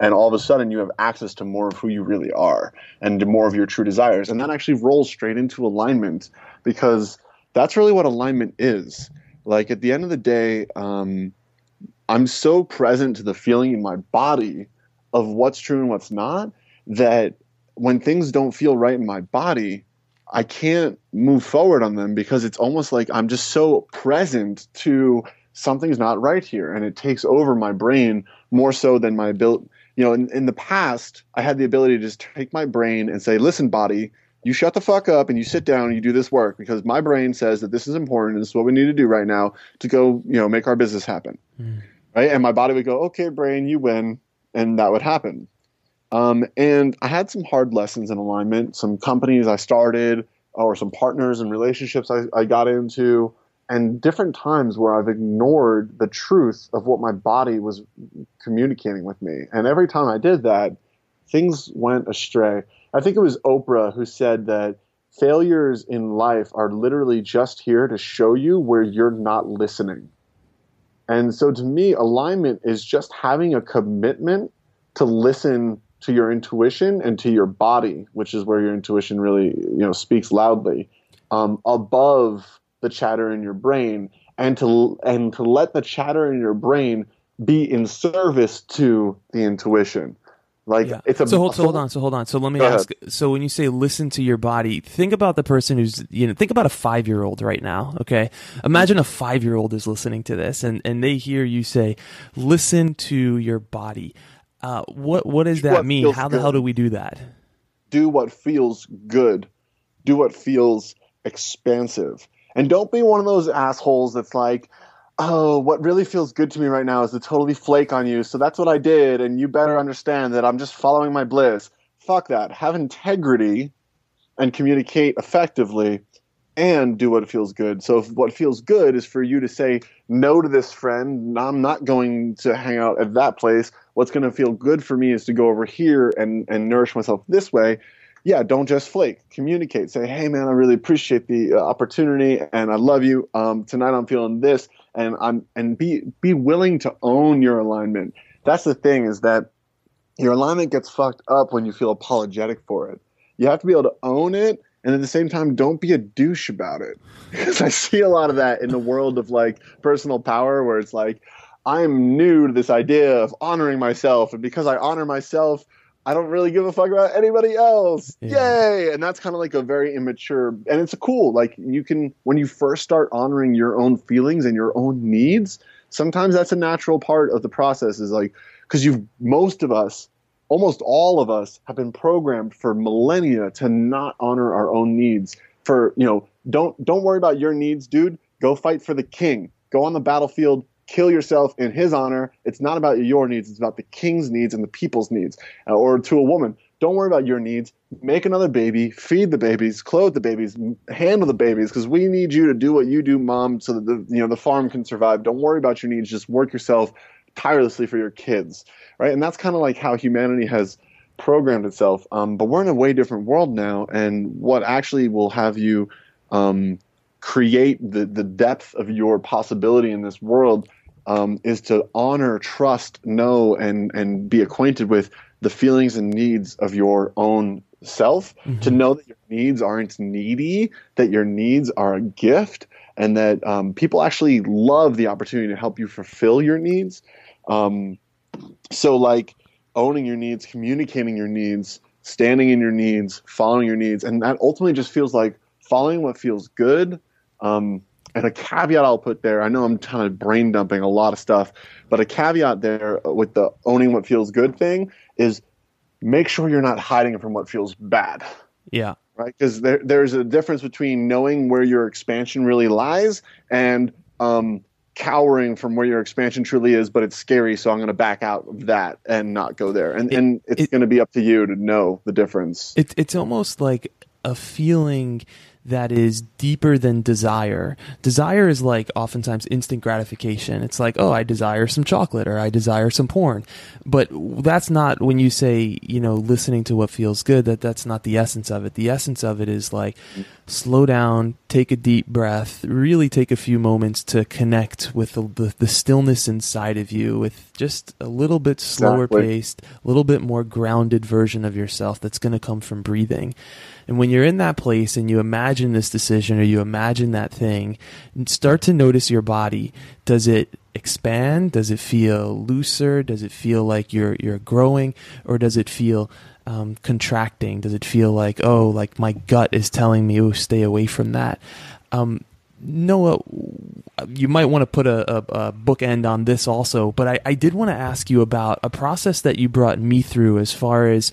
and all of a sudden you have access to more of who you really are and more of your true desires and that actually rolls straight into alignment because that's really what alignment is. Like at the end of the day um, i'm so present to the feeling in my body of what's true and what's not that when things don't feel right in my body i can't move forward on them because it's almost like i'm just so present to something's not right here and it takes over my brain more so than my ability you know, in, in the past, I had the ability to just take my brain and say, listen, body, you shut the fuck up and you sit down and you do this work because my brain says that this is important and this is what we need to do right now to go, you know, make our business happen. Mm. Right. And my body would go, okay, brain, you win. And that would happen. Um, and I had some hard lessons in alignment, some companies I started or some partners and relationships I, I got into and different times where I've ignored the truth of what my body was communicating with me. And every time I did that, things went astray. I think it was Oprah who said that failures in life are literally just here to show you where you're not listening. And so to me, alignment is just having a commitment to listen to your intuition and to your body, which is where your intuition really, you know, speaks loudly, um, above the chatter in your brain and to and to let the chatter in your brain be in service to the intuition like yeah. it's a so hold, so hold on so hold on. So let me ask ahead. so when you say listen to your body think about the person who's you know think about a five year old right now okay? Imagine a five year old is listening to this and and they hear you say listen to your body. Uh, what what does that what mean? how the hell do we do that? Do what feels good. Do what feels expansive. And don't be one of those assholes that's like, oh, what really feels good to me right now is to totally flake on you. So that's what I did. And you better understand that I'm just following my bliss. Fuck that. Have integrity and communicate effectively and do what feels good. So if what feels good is for you to say no to this friend, I'm not going to hang out at that place. What's going to feel good for me is to go over here and, and nourish myself this way yeah, don't just flake. Communicate. Say, hey, man, I really appreciate the uh, opportunity, and I love you. Um, tonight, I'm feeling this, and I'm and be be willing to own your alignment. That's the thing is that your alignment gets fucked up when you feel apologetic for it. You have to be able to own it and at the same time don't be a douche about it. (laughs) Because I see a lot of that in the world of like personal power where it's like I'm new to this idea of honoring myself and because I honor myself I don't really give a fuck about anybody else. Yeah. Yay! And that's kind of like a very immature and it's a cool like you can when you first start honoring your own feelings and your own needs, sometimes that's a natural part of the process is like because you've most of us almost all of us have been programmed for millennia to not honor our own needs for you know don't don't worry about your needs dude go fight for the king go on the battlefield kill yourself in his honor. It's not about your needs. It's about the king's needs and the people's needs uh, or to a woman. Don't worry about your needs. Make another baby. Feed the babies. Clothe the babies. Handle the babies because we need you to do what you do mom so that the you know the farm can survive. Don't worry about your needs. Just work yourself tirelessly for your kids right? And that's kind of like how humanity has programmed itself. Um, but we're in a way different world now, and what actually will have you um, create the the depth of your possibility in this world um, is to honor, trust, know, and and be acquainted with the feelings and needs of your own self. Mm-hmm. To know that your needs aren't needy, that your needs are a gift, and that um, people actually love the opportunity to help you fulfill your needs. Um, so like owning your needs, communicating your needs, standing in your needs, following your needs, and that ultimately just feels like following what feels good. Um, and a caveat I'll put there, I know I'm kind of brain dumping a lot of stuff, but a caveat there with the owning what feels good thing is make sure you're not hiding from what feels bad. Yeah. Right? Because there, there's a difference between knowing where your expansion really lies and um, cowering from where your expansion truly is, but it's scary, so I'm going to back out of that and not go there. And it, and it's it, going to be up to you to know the difference. It, it's almost like a feeling that is deeper than desire. Desire is like oftentimes instant gratification. It's like, oh, I desire some chocolate or I desire some porn. But that's not when you say, you know, listening to what feels good, that that's not the essence of it. The essence of it is like slow down, take a deep breath, really take a few moments to connect with the, the, the stillness inside of you with just a little bit slower exactly. paced, a little bit more grounded version of yourself that's going to come from breathing. And when you're in that place and you imagine this decision or you imagine that thing, start to notice your body. Does it expand? Does it feel looser? Does it feel like you're you're growing, or does it feel um, contracting? Does it feel like oh, like my gut is telling me, oh, stay away from that? Um, Noah, you might want to put a, a, a bookend on this also, but I, I did want to ask you about a process that you brought me through as far as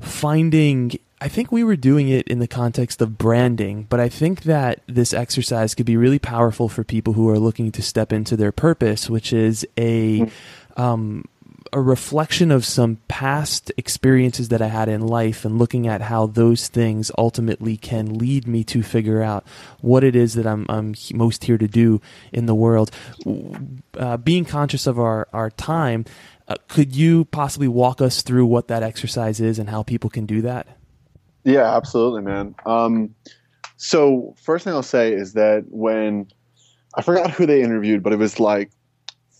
finding I think we were doing it in the context of branding, but I think that this exercise could be really powerful for people who are looking to step into their purpose, which is a um, a reflection of some past experiences that I had in life and looking at how those things ultimately can lead me to figure out what it is that I'm, I'm most here to do in the world. Uh, being conscious of our, our time, uh, could you possibly walk us through what that exercise is and how people can do that? Yeah, absolutely, man. Um, so first thing I'll say is that when I forgot who they interviewed, but it was like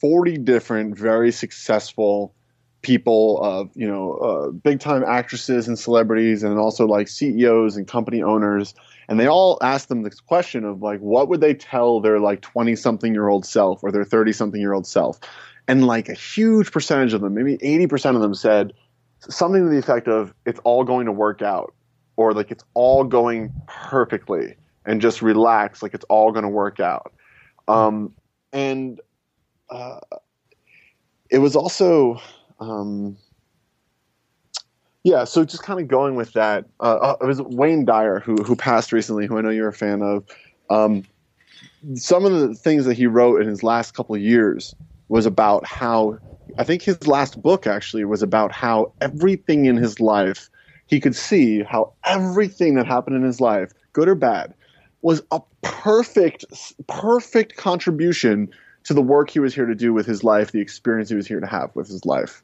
40 different very successful people of you know uh, big time actresses and celebrities and also like CEOs and company owners and they all asked them this question of like what would they tell their like 20 something year old self or their 30 something year old self and like a huge percentage of them maybe 80% of them said something to the effect of it's all going to work out or like it's all going perfectly and just relax like it's all going to work out. Um, and uh, it was also um, yeah so just kind of going with that uh, uh, it was wayne dyer who, who passed recently who i know you're a fan of. Um, some of the things that he wrote in his last couple of years was about how i think his last book actually was about how everything in his life he could see how everything that happened in his life, good or bad, was a perfect, perfect contribution to the work he was here to do with his life, the experience he was here to have with his life.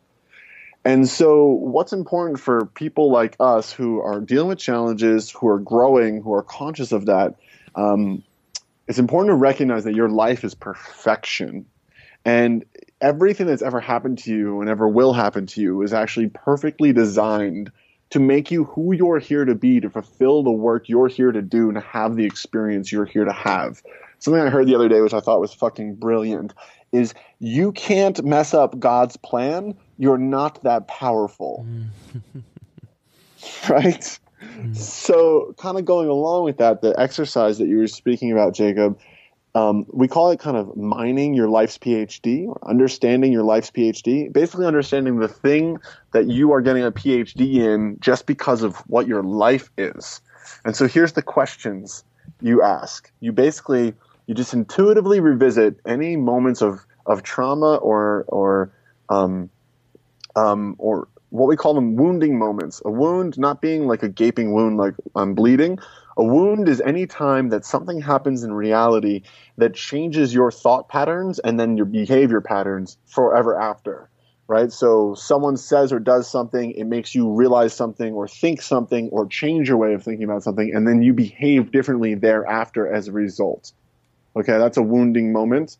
And so, what's important for people like us who are dealing with challenges, who are growing, who are conscious of that, um, it's important to recognize that your life is perfection. And everything that's ever happened to you and ever will happen to you is actually perfectly designed to make you who you're here to be, to fulfill the work you're here to do, and to have the experience you're here to have. Something I heard the other day, which I thought was fucking brilliant, is you can't mess up God's plan. You're not that powerful. Mm. (laughs) right? Mm. So, kind of going along with that, the exercise that you were speaking about, Jacob, um, we call it kind of mining your life's PhD or understanding your life's PhD. Basically, understanding the thing that you are getting a PhD in just because of what your life is. And so, here's the questions you ask. You basically you just intuitively revisit any moments of of trauma or or um, um, or what we call them wounding moments. A wound not being like a gaping wound, like I'm bleeding. A wound is any time that something happens in reality that changes your thought patterns and then your behavior patterns forever after. Right? So someone says or does something, it makes you realize something or think something or change your way of thinking about something, and then you behave differently thereafter as a result. Okay, that's a wounding moment.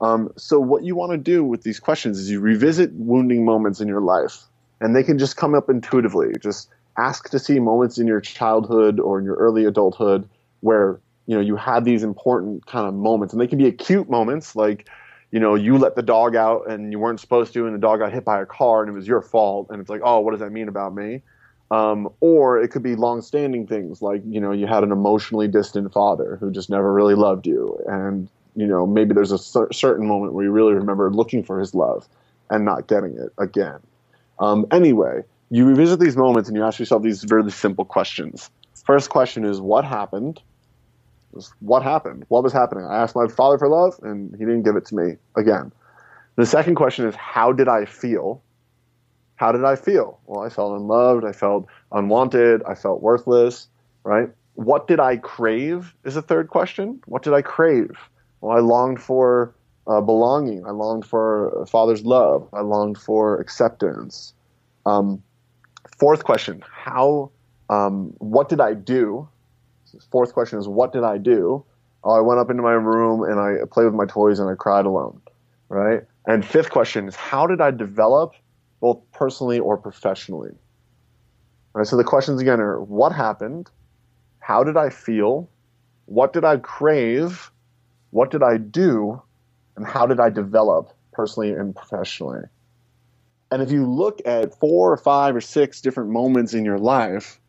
Um, so what you want to do with these questions is you revisit wounding moments in your life and they can just come up intuitively. Just ask to see moments in your childhood or in your early adulthood where you know you had these important kind of moments, and they can be acute moments like you know you let the dog out and you weren't supposed to, and the dog got hit by a car and it was your fault, and it's like oh what does that mean about me? Um, or it could be long-standing things like you know you had an emotionally distant father who just never really loved you, and you know maybe there's a cer- certain moment where you really remember looking for his love and not getting it again um, anyway, you revisit these moments and you ask yourself these very simple questions. First question is, what happened? What happened? What was happening? I asked my father for love and he didn't give it to me again. The second question is, how did I feel? How did I feel? Well, I felt unloved. I felt unwanted. I felt worthless, right? What did I crave is a third question. What did I crave? Well, I longed for uh, belonging. I longed for father's love. I longed for acceptance. Um, fourth question: How? Um, what did I do? Fourth question is: What did I do? Oh, I went up into my room and I played with my toys and I cried alone. Right. And fifth question is: How did I develop, both personally or professionally? Right. So the questions again are: What happened? How did I feel? What did I crave? What did I do? And how did I develop personally and professionally? And if you look at four or five or six different moments in your life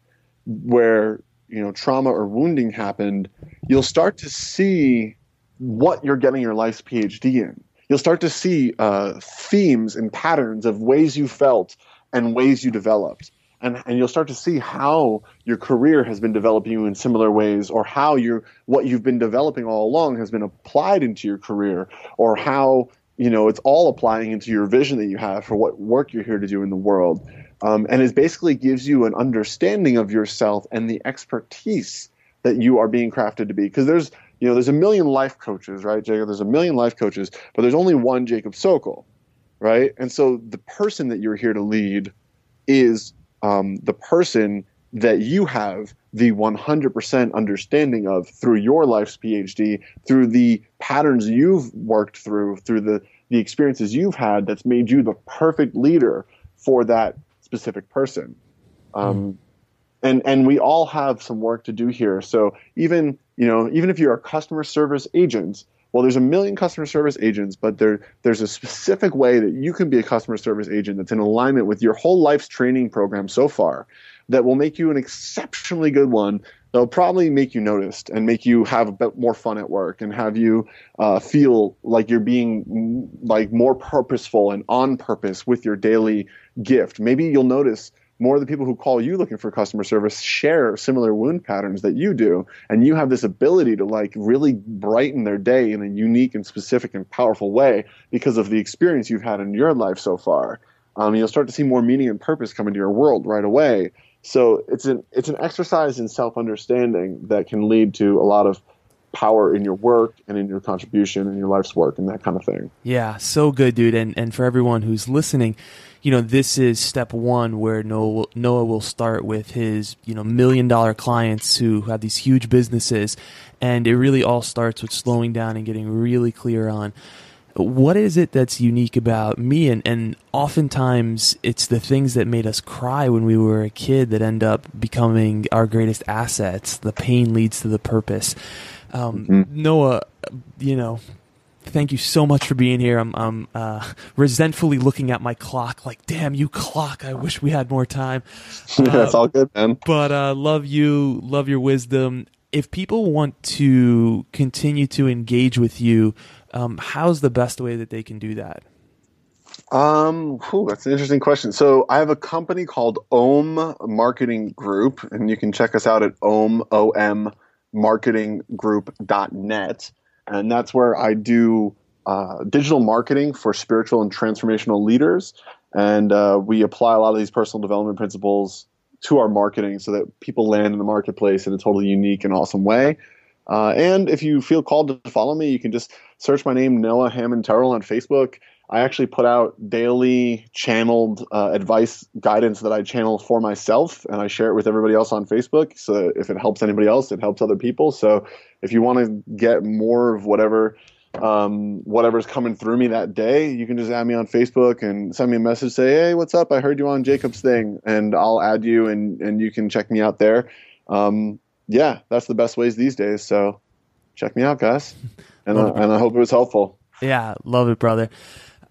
where you know trauma or wounding happened, you'll start to see what you're getting your life's PhD in. You'll start to see uh, themes and patterns of ways you felt and ways you developed and, and you'll start to see how your career has been developing you in similar ways or how you what you've been developing all along has been applied into your career or how you know it's all applying into your vision that you have for what work you're here to do in the world. Um, and it basically gives you an understanding of yourself and the expertise that you are being crafted to be. Because there's you know there's a million life coaches right jacob? There's a million life coaches but there's only one jacob sokol right? And so the person that you're here to lead is um, the person that you have the 100% understanding of through your life's PhD, through the patterns you've worked through, through the, the experiences you've had that's made you the perfect leader for that specific person. Um, mm. and, and we all have some work to do here. So even, you know, even if you're a customer service agent, well, there's a million customer service agents, but there there's a specific way that you can be a customer service agent that's in alignment with your whole life's training program so far that will make you an exceptionally good one. That'll probably make you noticed and make you have a bit more fun at work and have you uh, feel like you're being like more purposeful and on purpose with your daily gift. Maybe you'll notice more of the people who call you looking for customer service share similar wound patterns that you do and you have this ability to like really brighten their day in a unique and specific and powerful way because of the experience you've had in your life so far um, you'll start to see more meaning and purpose come into your world right away so it's an it's an exercise in self-understanding that can lead to a lot of power in your work and in your contribution and your life's work and that kind of thing. Yeah, so good, dude. And and for everyone who's listening, you know, this is step one where Noah Noah will start with his you know million dollar clients who have these huge businesses, and it really all starts with slowing down and getting really clear on what is it that's unique about me? And, and oftentimes it's the things that made us cry when we were a kid that end up becoming our greatest assets. The pain leads to the purpose. Um, mm-hmm. Noah, you know, thank you so much for being here. I'm, I'm uh, resentfully looking at my clock, like, damn you clock. I wish we had more time. (laughs) yeah, it's all good, man. But uh, love you, love your wisdom. If people want to continue to engage with you, um, how's the best way that they can do that? Um, whew, that's an interesting question. So I have a company called Om Marketing Group, and you can check us out at om o m marketinggroup.net and that's where I do uh, digital marketing for spiritual and transformational leaders. And uh, we apply a lot of these personal development principles to our marketing so that people land in the marketplace in a totally unique and awesome way. Uh, and if you feel called to follow me, you can just search my name, Noah Hammond Terrell, on Facebook. I actually put out daily channeled uh, advice guidance that I channel for myself, and I share it with everybody else on Facebook. So if it helps anybody else, it helps other people. So if you want to get more of whatever um, whatever's coming through me that day, you can just add me on Facebook and send me a message. Say, hey, what's up? I heard you on Jacob's thing, and I'll add you, and and you can check me out there. Um, yeah, that's the best ways these days. So check me out, guys, and uh, and I hope it was helpful. Yeah, love it, brother.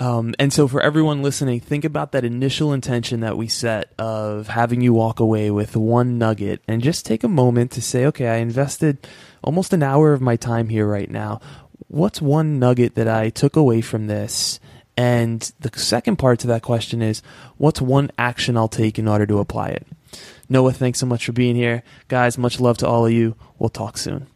Um, and so, for everyone listening, think about that initial intention that we set of having you walk away with one nugget and just take a moment to say, okay, I invested almost an hour of my time here right now. What's one nugget that I took away from this? And the second part to that question is, what's one action I'll take in order to apply it? Noah, thanks so much for being here. Guys, much love to all of you. We'll talk soon.